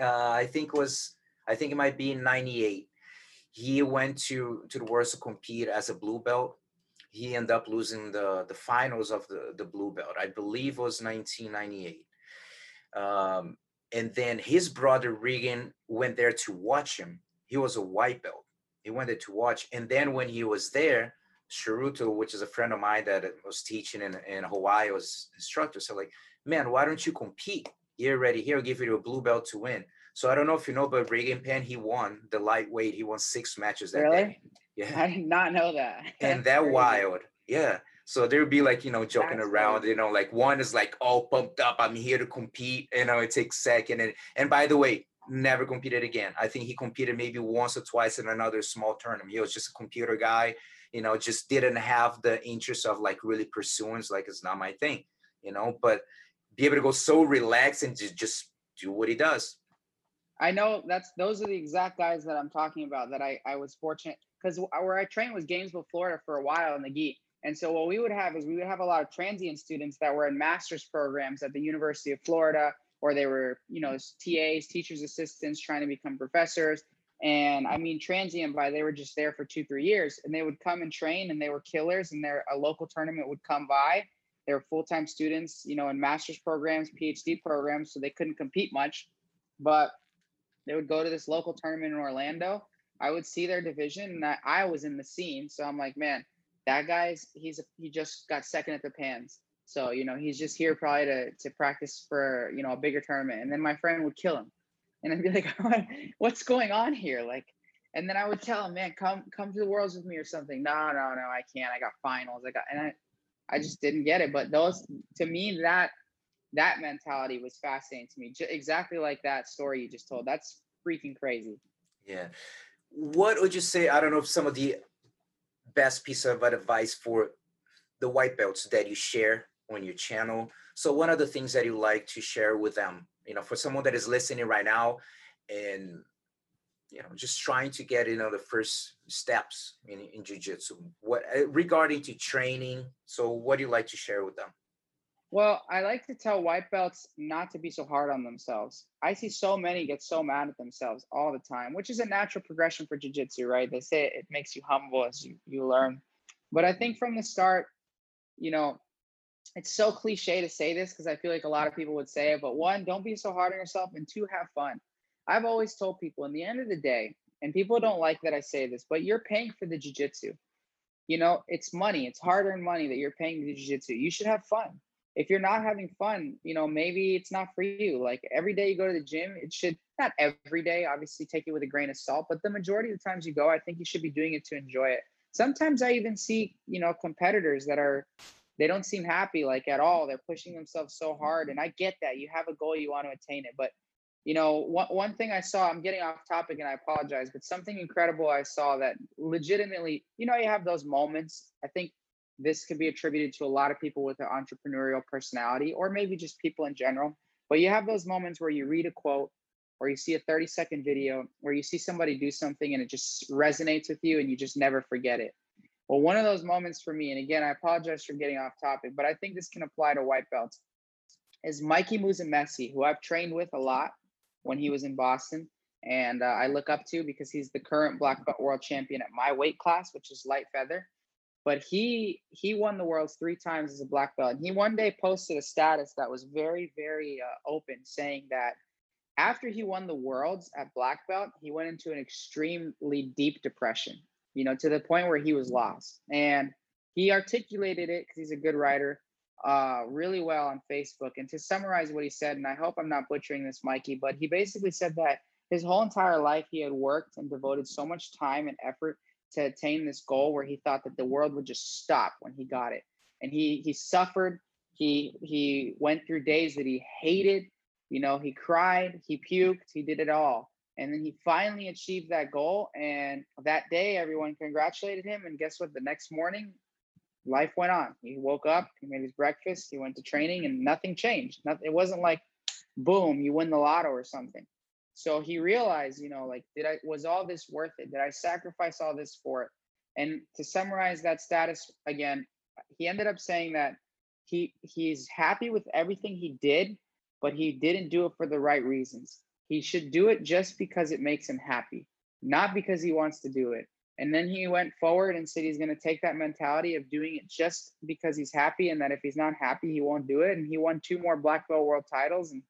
uh, I think was I think it might be in ninety eight. He went to to the worlds to compete as a blue belt. He ended up losing the the finals of the the blue belt. I believe was nineteen ninety eight. Um, and then his brother Reagan went there to watch him. He was a white belt he wanted to watch. And then when he was there, Sharuto, which is a friend of mine that was teaching in, in Hawaii, was instructor. So like, man, why don't you compete? You're ready here. I'll give you a blue belt to win. So I don't know if you know, but Reagan Penn, he won the lightweight. He won six matches that really? day. Yeah. I did not know that. <laughs> and that wild. Yeah. So there would be like, you know, joking That's around, crazy. you know, like one is like all pumped up. I'm here to compete. You know, it takes second. And and by the way, never competed again. I think he competed maybe once or twice in another small tournament. He was just a computer guy, you know, just didn't have the interest of like really pursuing. It's like it's not my thing, you know. But be able to go so relaxed and just just do what he does. I know that's those are the exact guys that I'm talking about. That I I was fortunate because where I trained was Gainesville, Florida, for a while in the gi. And so what we would have is we would have a lot of transient students that were in master's programs at the University of Florida or they were, you know, TAs, teachers assistants trying to become professors. And I mean, transient by they were just there for two, three years and they would come and train and they were killers and their a local tournament would come by. They were full-time students, you know, in master's programs, PhD programs, so they couldn't compete much. But they would go to this local tournament in Orlando. I would see their division and I, I was in the scene. So I'm like, man, that guy's he's he just got second at the pans. So, you know, he's just here probably to to practice for, you know, a bigger tournament. And then my friend would kill him. And I'd be like, <laughs> what's going on here? Like, and then I would tell him, man, come come to the worlds with me or something. No, no, no, I can't. I got finals. I got and I I just didn't get it. But those to me, that that mentality was fascinating to me. Just exactly like that story you just told. That's freaking crazy. Yeah. What would you say? I don't know if some of the best piece of advice for the white belts that you share on your channel. So one of the things that you like to share with them, you know, for someone that is listening right now and you know just trying to get you know the first steps in, in jiu-jitsu what uh, regarding to training so what do you like to share with them? Well i like to tell white belts not to be so hard on themselves. I see so many get so mad at themselves all the time which is a natural progression for jiu-jitsu right? They say it makes you humble as you, you learn. But i think from the start you know it's so cliche to say this because I feel like a lot of people would say it, but one, don't be so hard on yourself, and two, have fun. I've always told people in the end of the day, and people don't like that I say this, but you're paying for the jujitsu. You know, it's money, it's hard earned money that you're paying the jujitsu. You should have fun. If you're not having fun, you know, maybe it's not for you. Like every day you go to the gym, it should not every day, obviously take it with a grain of salt, but the majority of the times you go, I think you should be doing it to enjoy it. Sometimes I even see, you know, competitors that are they don't seem happy like at all. They're pushing themselves so hard. And mm-hmm. I get that you have a goal, you want to attain it. But, you know, one, one thing I saw, I'm getting off topic and I apologize, but something incredible I saw that legitimately, you know, you have those moments. I think this could be attributed to a lot of people with an entrepreneurial personality or maybe just people in general. But you have those moments where you read a quote or you see a 30 second video where you see somebody do something and it just resonates with you and you just never forget it well, one of those moments for me, and again, I apologize for getting off topic, but I think this can apply to white belts, is Mikey Musumeci, who I've trained with a lot when he was in Boston. And uh, I look up to because he's the current black belt world champion at my weight class, which is light feather. But he he won the worlds three times as a black belt. And he one day posted a status that was very, very uh, open, saying that after he won the worlds at black belt, he went into an extremely deep depression you know, to the point where he was lost. And he articulated it because he's a good writer uh, really well on Facebook. And to summarize what he said, and I hope I'm not butchering this, Mikey, but he basically said that his whole entire life he had worked and devoted so much time and effort to attain this goal where he thought that the world would just stop when he got it. And he he suffered. He he went through days that he hated. You know he cried. He puked. He did it all and then he finally achieved that goal and that day everyone congratulated him and guess what? The next morning life went on. He woke up he made his breakfast he went to training and nothing changed. It wasn't like boom you win the lotto or something. So he realized you know like did i was all this worth it? Did i sacrifice all this for it? And to summarize that status again he ended up saying that he he's happy with everything he did but he didn't do it for the right reasons he should do it just because it makes him happy not because he wants to do it. And then he went forward and said he's going to take that mentality of doing it just because he's happy and that if he's not happy he won't do it. And he won two more black belt world titles. And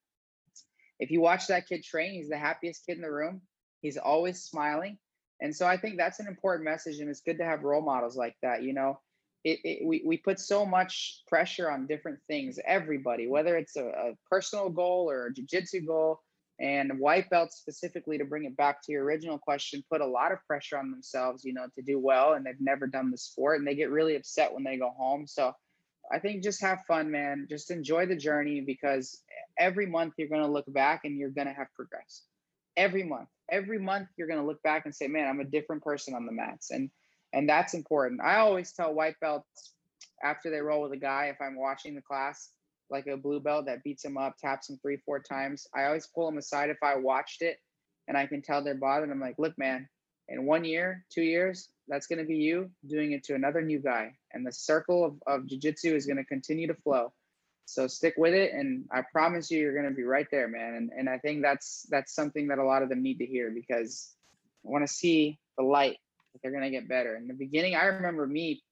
if you watch that kid train he's the happiest kid in the room. He's always smiling. And so i think that's an important message and it's good to have role models like that you know? It, it, we, we put so much pressure on different things everybody whether it's a, a personal goal or a jiu-jitsu goal and white belts specifically to bring it back to your original question put a lot of pressure on themselves you know to do well and they've never done the sport and they get really upset when they go home. So i think just have fun man. Just enjoy the journey because every month you're going to look back and you're going to have progressed. Every month every month you're going to look back and say man i'm a different person on the mats and and that's important. I always tell white belts after they roll with a guy, if I'm watching the class, like a blue belt that beats him up, taps him three, four times, I always pull them aside if I watched it and I can tell they're bothered. I'm like, look, man, in one year, two years, that's going to be you doing it to another new guy. And the circle of, of jiu-jitsu is going to continue to flow. So stick with it. And I promise you, you're going to be right there, man. And, and I think that's, that's something that a lot of them need to hear because I want to see the light they're gonna get better. In the beginning, I remember me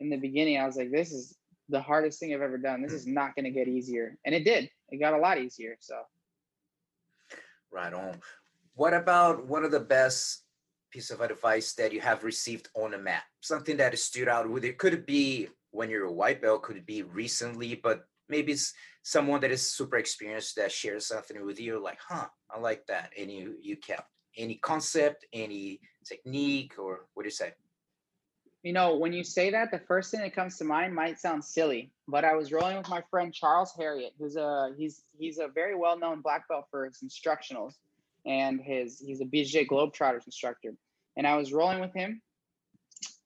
in the beginning, I was like, this is the hardest thing I've ever done. This is not gonna get easier. And it did. It got a lot easier. So right on. What about one of the best piece of advice that you have received on a mat? Something that stood out with it. Could it be when you're a white belt? Could it be recently? But maybe it's someone that is super experienced that shares something with you, like, huh, I like that. And you you kept any concept, any technique, or what do you say? You know, when you say that, the first thing that comes to mind might sound silly, but I was rolling with my friend Charles Harriott, who's a he's he's a very well known black belt for his instructionals, and his he's a BJJ Globetrotters instructor. And I was rolling with him,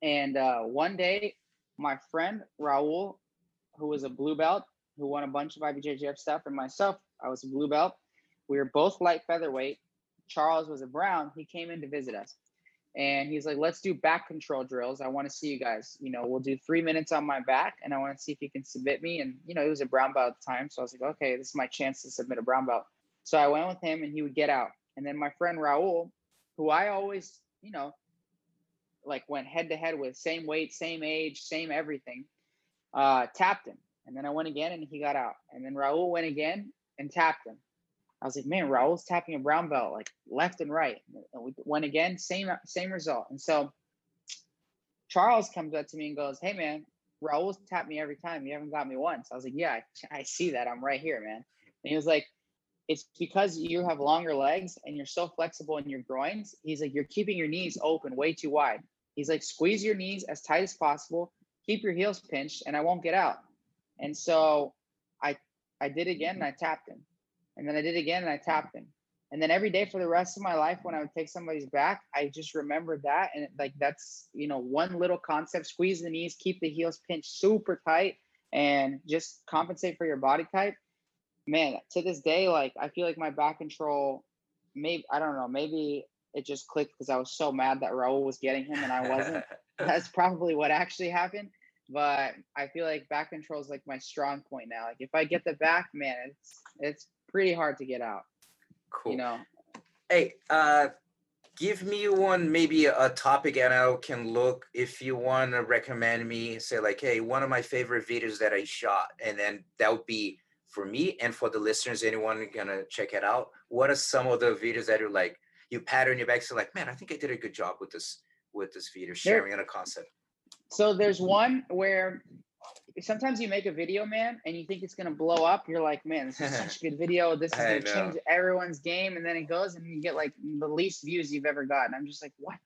and uh, one day, my friend Raul, who was a blue belt, who won a bunch of IBJJF stuff, and myself, I was a blue belt. We were both light featherweight, Charles was a Brown, he came in to visit us. And he's like, let's do back control drills. I want to see you guys. You know, we'll do three minutes on my back and I want to see if you can submit me. And, you know, he was a brown belt at the time. So I was like, okay, this is my chance to submit a brown belt. So I went with him and he would get out. And then my friend Raul, who I always, you know, like went head to head with, same weight, same age, same everything, uh, tapped him. And then I went again and he got out. And then Raul went again and tapped him. I was like, man, Raul's tapping a brown belt like left and right. And we went again, same same result. And so Charles comes up to me and goes, "Hey, man, Raul's tapped me every time. You haven't got me once." I was like, "Yeah, I, I see that. I'm right here, man." And he was like, "It's because you have longer legs and you're so flexible in your groins." He's like, "You're keeping your knees open way too wide." He's like, "Squeeze your knees as tight as possible. Keep your heels pinched, and I won't get out." And so I I did again, and I tapped him and then I did again and I tapped him. And then every day for the rest of my life, when I would take somebody's back, I just remembered that. And like that's, you know, one little concept squeeze the knees, keep the heels pinched super tight, and just compensate for your body type. Man, to this day, like I feel like my back control, maybe, I don't know, maybe it just clicked because I was so mad that Raul was getting him and I wasn't. <laughs> that's probably what actually happened. But I feel like back control is like my strong point now. Like if I get the back, man, it's it's pretty hard to get out. Cool. You know. Hey, uh, give me one maybe a topic, and I can look if you want to recommend me. Say like, hey, one of my favorite videos that I shot, and then that would be for me and for the listeners. Anyone gonna check it out? What are some of the videos that are like you pat on your back, so like, man, I think I did a good job with this with this video, sharing there, a concept. So there's one where sometimes you make a video, man, and you think it's gonna blow up. You're like, man, this is such a good video. <laughs> This is gonna change everyone's game, and then it goes and you get like the least views you've ever gotten. I'm just like, what?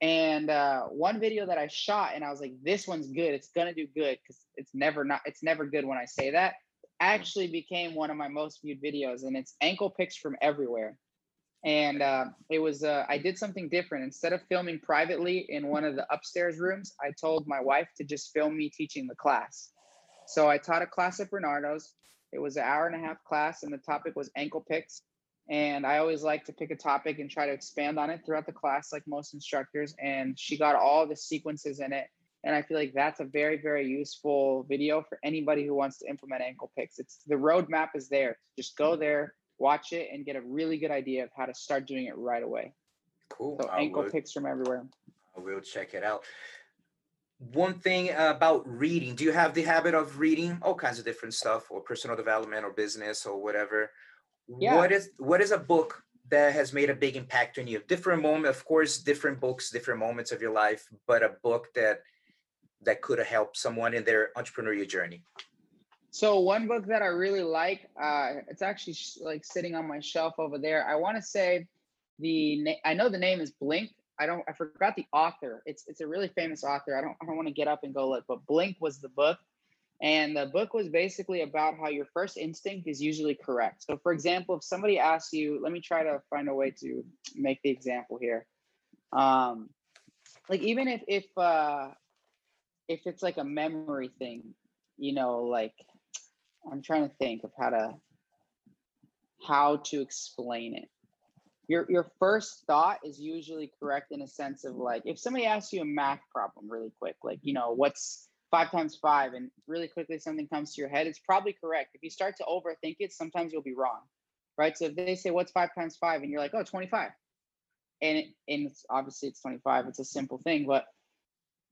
And uh, one video that I shot, and I was like, this one's good. It's gonna do good because it's never not. It's never good when I say that. Actually, became one of my most viewed videos, and it's ankle picks from everywhere and uh, it was uh, i did something different. Instead of filming privately in one of the upstairs rooms i told my wife to just film me teaching the class. So i taught a class at bernardo's. It was an hour and a half class and the topic was ankle picks. And i always like to pick a topic and try to expand on it throughout the class like most instructors and she got all the sequences in it. And i feel like that's a very very useful video for anybody who wants to implement ankle picks. It's the roadmap is there. Just go there watch it and get a really good idea of how to start doing it right away. Cool. So ankle picks from everywhere. I will check it out. One thing about reading, do you have the habit of reading all kinds of different stuff or personal development or business or whatever? Yeah. What is what is a book that has made a big impact on you? Different moment, of course, different books, different moments of your life, but a book that that could have helped someone in their entrepreneurial journey. So one book that I really like, uh, it's actually sh- like sitting on my shelf over there. I want to say the na- I know the name is Blink. I don't I forgot the author. It's it's a really famous author. I don't I don't want to get up and go look, but Blink was the book. And the book was basically about how your first instinct is usually correct. So for example, if somebody asks you, let me try to find a way to make the example here. Um like even if if uh if it's like a memory thing, you know, like I'm trying to think of how to how to explain it. Your your first thought is usually correct in a sense of like if somebody asks you a math problem really quick, like you know what's five times five, and really quickly something comes to your head, it's probably correct. If you start to overthink it, sometimes you'll be wrong, right? So if they say what's five times five, and you're like, oh, 25, and it, and it's obviously it's 25, it's a simple thing, but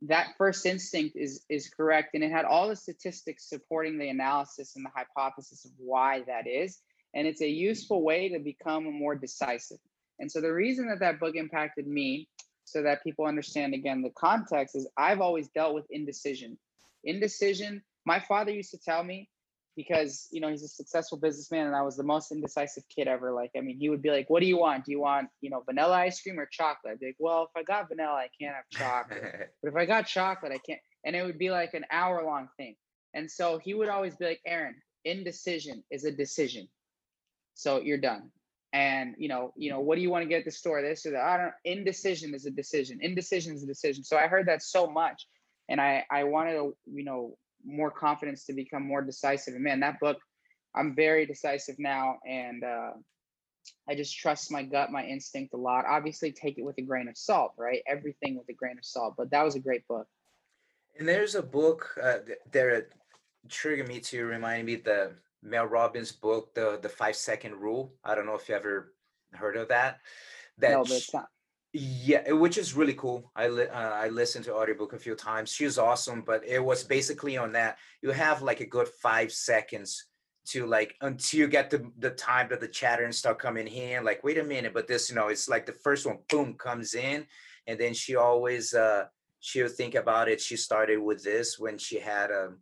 that first instinct is is correct and it had all the statistics supporting the analysis and the hypothesis of why that is and it's a useful way to become more decisive. And so the reason that that book impacted me so that people understand again the context is i've always dealt with indecision. Indecision my father used to tell me because you know he's a successful businessman and I was the most indecisive kid ever. Like, I mean, he would be like, "What do you want? Do you want you know vanilla ice cream or chocolate?" I'd be like, "Well, if I got vanilla, I can't have chocolate, <laughs> but if I got chocolate, I can't." And it would be like an hour long thing. And so he would always be like, "Aaron, indecision is a decision, so you're done." And you know, you know, what do you want to get at the store? This or that. I don't. Indecision is a decision. Indecision is a decision. So I heard that so much, and I I wanted to you know more confidence to become more decisive. And man, that book, I'm very decisive now, and uh, I just trust my gut, my instinct a lot. Obviously, take it with a grain of salt, right? Everything with a grain of salt. But that was a great book. And there's a book uh, there triggered me to remind me the Mel Robbins book, the the five second rule. I don't know if you ever heard of that. That no, but it's not yeah which is really cool. I li- uh, i listened to audiobook a few times. She's awesome but it was basically on that you have like a good five seconds to like until you get the, the time that the chatter and start coming in like wait a minute but this you know it's like the first one boom comes in. And then she always uh she'll think about it. She started with this when she had a um,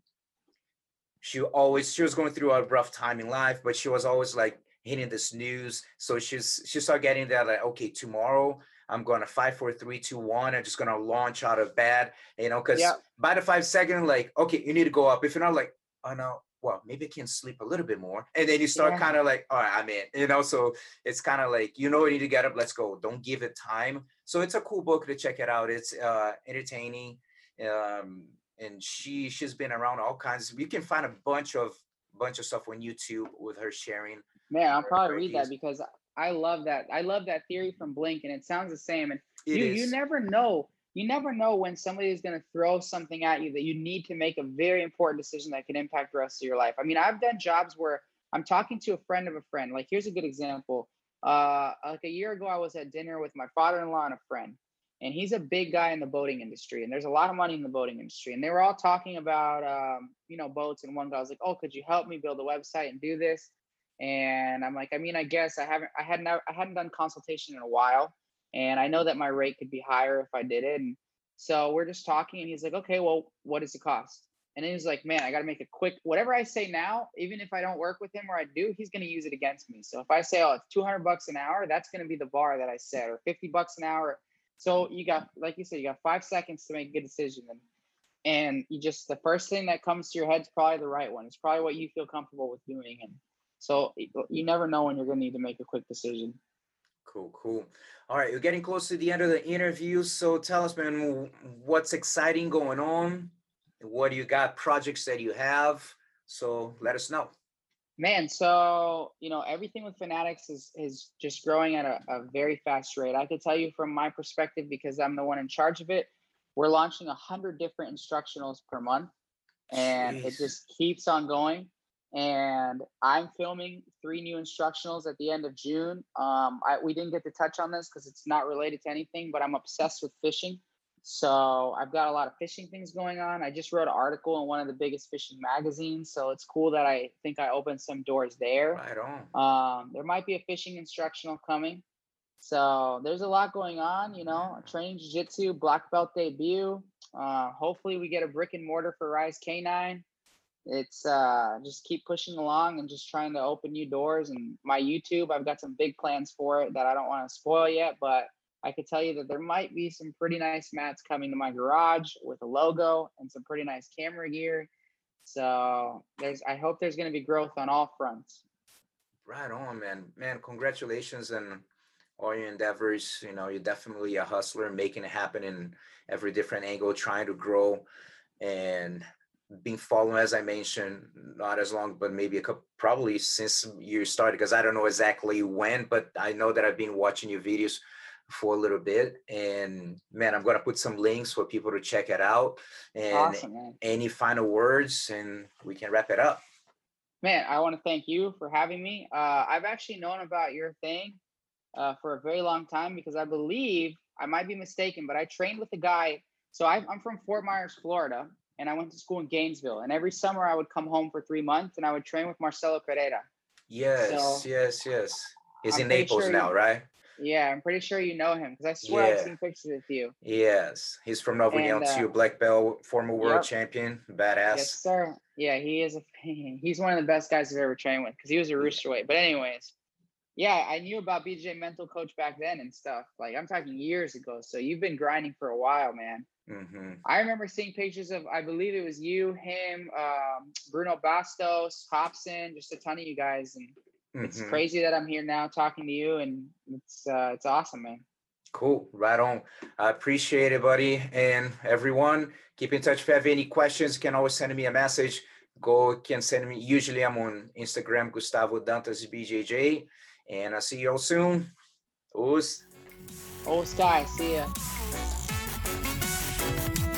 she always she was going through a rough time in life but she was always like hitting this news. So she's she started getting that like okay tomorrow I'm going to five, four, three, two, one. I'm just going to launch out of bed, you know, because yeah. by the five second, like, okay, you need to go up. If you're not like, oh no, well, maybe I can sleep a little bit more. And then you start yeah. kind of like, all right, I'm in, you know, so it's kind of like, you know, you need to get up, let's go. Don't give it time. So it's a cool book to check it out. It's uh, entertaining. Um, and she, she's been around all kinds. You can find a bunch of, bunch of stuff on YouTube with her sharing. Man, I'll probably read that because I love that. I love that theory from Blink, and it sounds the same. And it you, is. you never know. You never know when somebody is going to throw something at you that you need to make a very important decision that can impact the rest of your life. I mean, I've done jobs where I'm talking to a friend of a friend. Like, here's a good example. Uh, like a year ago, I was at dinner with my father-in-law and a friend, and he's a big guy in the boating industry, and there's a lot of money in the boating industry. And they were all talking about, um, you know, boats. And one guy was like, "Oh, could you help me build a website and do this?" And I'm like, I mean, I guess I haven't, I hadn't, I hadn't done consultation in a while, and I know that my rate could be higher if I did it. And so we're just talking, and he's like, okay, well, what does it cost? And he's like, man, I got to make a quick, whatever I say now, even if I don't work with him or I do, he's going to use it against me. So if I say, oh, it's 200 bucks an hour, that's going to be the bar that I set or 50 bucks an hour. So you got, like you said, you got five seconds to make a good decision. And, and you just, the first thing that comes to your head is probably the right one. It's probably what you feel comfortable with doing. And so you never know when you're going to need to make a quick decision. Cool, cool. All right, you're getting close to the end of the interview. So tell us, man, what's exciting going on? What do you got? Projects that you have? So let us know. Man, so you know everything with Fanatics is is just growing at a, a very fast rate. I could tell you from my perspective because I'm the one in charge of it. We're launching a hundred different instructionals per month, and Jeez. it just keeps on going. And I'm filming three new instructionals at the end of June. Um, I, we didn't get to touch on this because it's not related to anything, but I'm obsessed with fishing. So I've got a lot of fishing things going on. I just wrote an article in one of the biggest fishing magazines. So it's cool that I think I opened some doors there. Right on. Um, there might be a fishing instructional coming. So there's a lot going on, you know, training jiu-jitsu, black belt debut. Uh, hopefully we get a brick and mortar for Rise K9. It's uh, just keep pushing along and just trying to open new doors. And my YouTube, I've got some big plans for it that I don't want to spoil yet, but I could tell you that there might be some pretty nice mats coming to my garage with a logo and some pretty nice camera gear. So there's I hope there's going to be growth on all fronts. Right on, man. Man, congratulations and all your endeavors. You know, you're definitely a hustler, making it happen in every different angle, trying to grow and being following, as I mentioned, not as long, but maybe a couple, probably since you started, because I don't know exactly when, but I know that I've been watching your videos for a little bit. And man, I'm going to put some links for people to check it out. And awesome, any final words, and we can wrap it up. Man, I want to thank you for having me. Uh, I've actually known about your thing uh, for a very long time because I believe I might be mistaken, but I trained with a guy. So I, I'm from Fort Myers, Florida, and I went to school in Gainesville. And every summer I would come home for three months and I would train with Marcelo Pereira. Yes, so, yes, yes. He's I'm in Naples sure now, right? Yeah, I'm pretty sure you know him because I swear yeah. I've seen pictures with you. Yes, he's from Nova União uh, black belt, former world yep. champion, badass. Yes, sir. Yeah, he is a <laughs> he's one of the best guys I've ever trained with because he was a rooster weight. But anyways, yeah, I knew about BJ mental coach back then and stuff. Like I'm talking years ago. So you've been grinding for a while, man. Mm-hmm. I remember seeing pictures of I believe it was you, him, um, Bruno Bastos, Robson, just a ton of you guys, and mm-hmm. it's crazy that I'm here now talking to you, and it's uh, it's awesome, man. Cool, right on. I appreciate it, buddy, and everyone. Keep in touch if you have any questions. You can always send me a message. Go can send me. Usually, I'm on Instagram, Gustavo Dantas BJJ, and I'll see you all soon. Os. Os, guys. See ya.